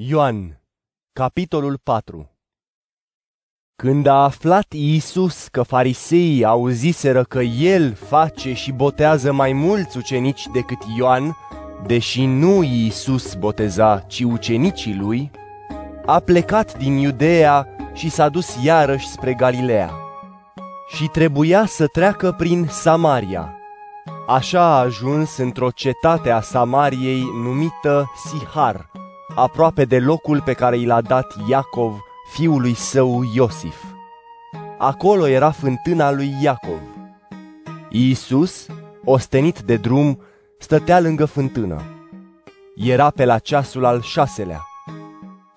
Ioan, capitolul 4 Când a aflat Iisus că fariseii auziseră că el face și botează mai mulți ucenici decât Ioan, deși nu Iisus boteza, ci ucenicii lui, a plecat din Iudeea și s-a dus iarăși spre Galileea. Și trebuia să treacă prin Samaria. Așa a ajuns într-o cetate a Samariei numită Sihar, aproape de locul pe care i l-a dat Iacov, fiului său Iosif. Acolo era fântâna lui Iacov. Iisus, ostenit de drum, stătea lângă fântână. Era pe la ceasul al șaselea.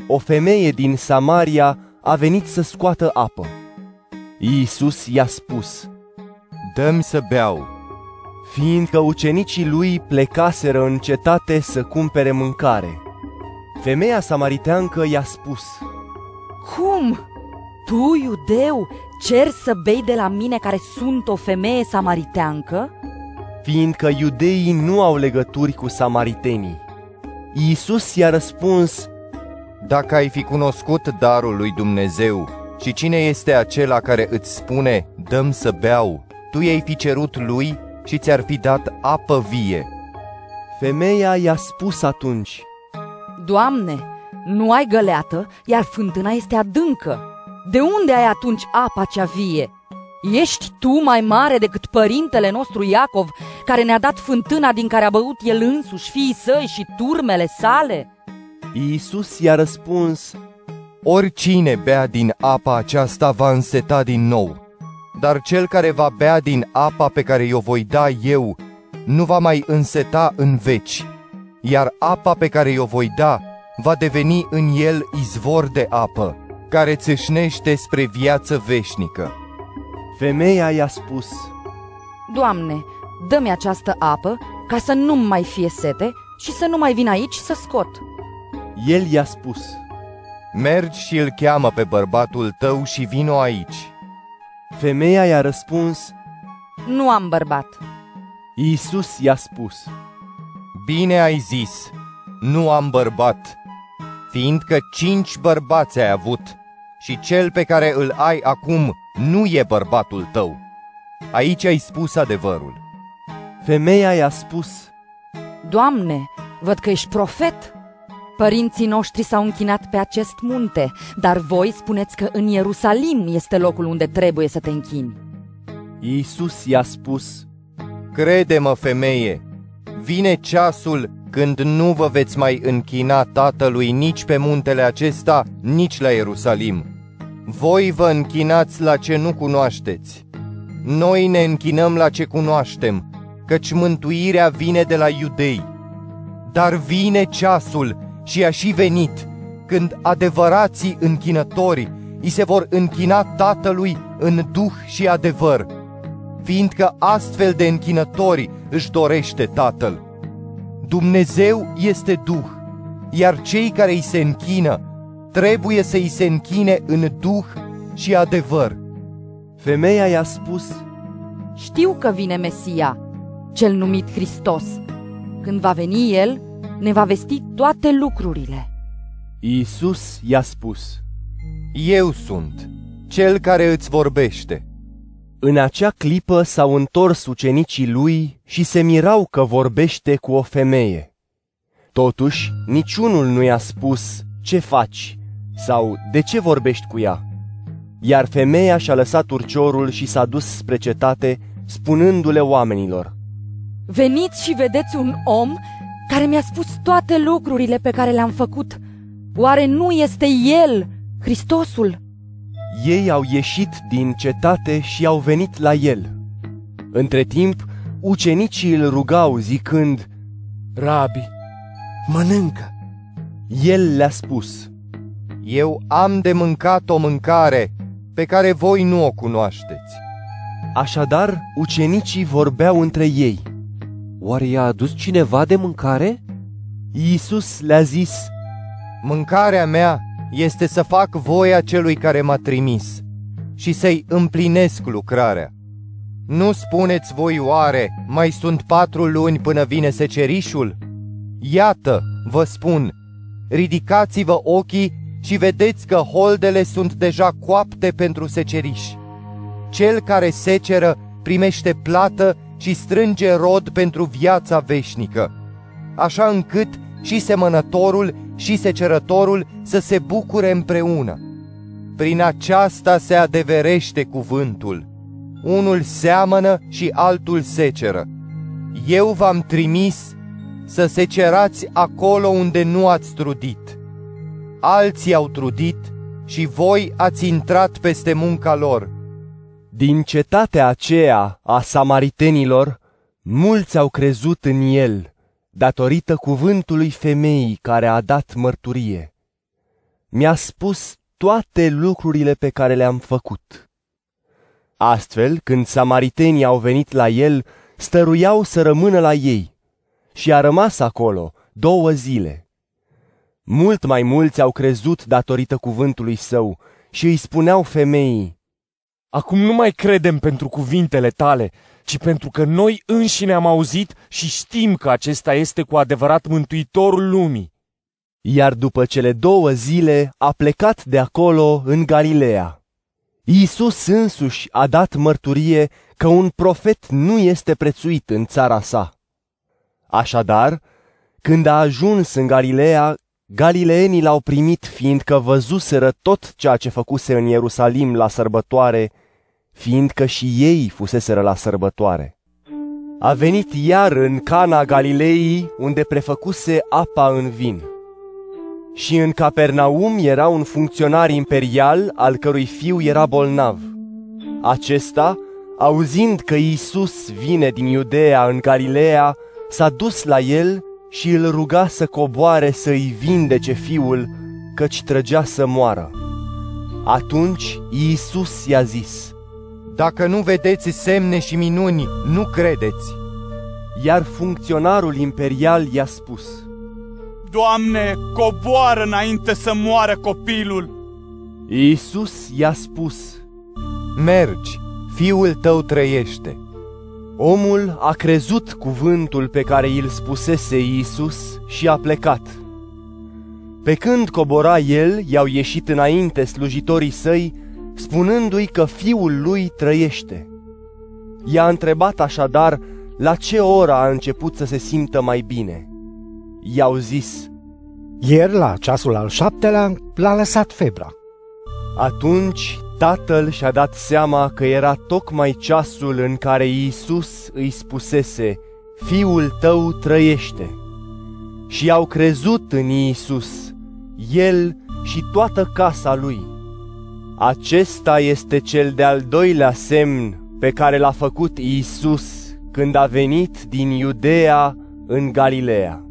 O femeie din Samaria a venit să scoată apă. Iisus i-a spus, Dă-mi să beau. fiindcă ucenicii lui plecaseră în cetate să cumpere mâncare. Femeia samariteancă i-a spus, Cum? Tu, iudeu, cer să bei de la mine care sunt o femeie samariteancă? fiindcă iudeii nu au legături cu samaritenii. Iisus i-a răspuns, Dacă ai fi cunoscut darul lui Dumnezeu și cine este acela care îți spune, dăm să beau, tu i-ai fi cerut lui și ți-ar fi dat apă vie. femeia i-a spus atunci, Doamne, nu ai găleată, iar fântâna este adâncă. De unde ai atunci apa cea vie? Ești tu mai mare decât părintele nostru Iacov, care ne-a dat fântâna din care a băut el însuși, fiii săi și turmele sale? Iisus i-a răspuns, Oricine bea din apa aceasta va înseta din nou, dar cel care va bea din apa pe care i-o voi da eu nu va mai înseta în veci, iar apa pe care i-o voi da va deveni în el izvor de apă, care țâșnește spre viață veșnică. femeia i-a spus, Doamne, dă-mi această apă ca să nu mai fie sete și să nu mai vin aici să scot. el i-a spus, Mergi și îl cheamă pe bărbatul tău și vino aici. femeia i-a răspuns, Nu am bărbat. Iisus i-a spus, Bine ai zis, nu am bărbat, fiindcă cinci bărbați ai avut și cel pe care îl ai acum nu e bărbatul tău. Aici ai spus adevărul. femeia i-a spus, Doamne, văd că ești profet. Părinții noștri s-au închinat pe acest munte, dar voi spuneți că în Ierusalim este locul unde trebuie să te închini. Iisus i-a spus, Crede-mă, femeie, vine ceasul când nu vă veți mai închina tatălui nici pe muntele acesta, nici la Ierusalim. Voi vă închinați la ce nu cunoașteți. Noi ne închinăm la ce cunoaștem, căci mântuirea vine de la iudei. Dar vine ceasul și a și venit, când adevărații închinători îi se vor închina Tatălui în duh și adevăr, fiindcă astfel de închinători își dorește Tatăl. Dumnezeu este Duh, iar cei care îi se închină trebuie să îi se închine în Duh și adevăr. femeia i-a spus, Știu că vine Mesia, cel numit Hristos. Când va veni El, ne va vesti toate lucrurile. Iisus i-a spus, Eu sunt cel care îți vorbește. În acea clipă s-au întors ucenicii lui și se mirau că vorbește cu o femeie. Totuși, niciunul nu i-a spus ce faci sau de ce vorbești cu ea. Iar femeia și-a lăsat urciorul și s-a dus spre cetate, spunându-le oamenilor. Veniți și vedeți un om care mi-a spus toate lucrurile pe care le-am făcut. Oare nu este El, Hristosul? Ei au ieșit din cetate și au venit la el. Între timp, ucenicii îl rugau zicând, Rabi, mănâncă. El le-a spus, Eu am de mâncat o mâncare pe care voi nu o cunoașteți. Așadar, ucenicii vorbeau între ei. Oare i-a adus cineva de mâncare? Iisus le-a zis, Mâncarea mea este să fac voia celui care m-a trimis și să-i împlinesc lucrarea. Nu spuneți voi oare, mai sunt patru luni până vine secerișul? Iată, vă spun, ridicați-vă ochii și vedeți că holdele sunt deja coapte pentru seceriș. Cel care seceră primește plată și strânge rod pentru viața veșnică, așa încât și semănătorul și secerătorul să se bucure împreună. Prin aceasta se adeverește cuvântul. Unul seamănă și altul seceră. Eu v-am trimis să secerați acolo unde nu ați trudit. Alții au trudit și voi ați intrat peste munca lor. Din cetatea aceea a samaritenilor, mulți au crezut în el, datorită cuvântului femeii care a dat mărturie. Mi-a spus toate lucrurile pe care le-am făcut. Astfel, când samaritenii au venit la el, stăruiau să rămână la ei și a rămas acolo două zile. Mult mai mulți au crezut datorită cuvântului său și îi spuneau femeii, Acum nu mai credem pentru cuvintele tale, ci pentru că noi înșine am auzit și știm că acesta este cu adevărat mântuitorul lumii. Iar după cele două zile a plecat de acolo în Galileea. Iisus însuși a dat mărturie că un profet nu este prețuit în țara sa. Așadar, când a ajuns în Galileea, galileenii l-au primit fiindcă văzuseră tot ceea ce făcuse în Ierusalim la sărbătoare, fiindcă și ei fuseseră la sărbătoare. A venit iar în Cana Galilei, unde prefăcuse apa în vin. Și în Capernaum era un funcționar imperial al cărui fiu era bolnav. Acesta, auzind că Iisus vine din Iudea în Galileea, s-a dus la el și îl ruga să coboare să-i vindece fiul, căci trăgea să moară. Atunci Iisus i-a zis, Dacă nu vedeți semne și minuni, nu credeți. Iar funcționarul imperial i-a spus, Doamne, coboară înainte să moară copilul! Iisus i-a spus, Mergi, fiul tău trăiește. Omul a crezut cuvântul pe care îl spusese Iisus și a plecat. Pe când cobora el, i-au ieșit înainte slujitorii săi, spunându-i că fiul lui trăiește. I-a întrebat așadar la ce oră a început să se simtă mai bine. I-au zis, Ieri, la ceasul al șaptelea, l-a lăsat febra. Atunci tatăl și-a dat seama că era tocmai ceasul în care Iisus îi spusese, Fiul tău trăiește. Și au crezut în Iisus, el și toată casa lui. Acesta este cel de-al doilea semn pe care l-a făcut Iisus când a venit din Iudea în Galileea.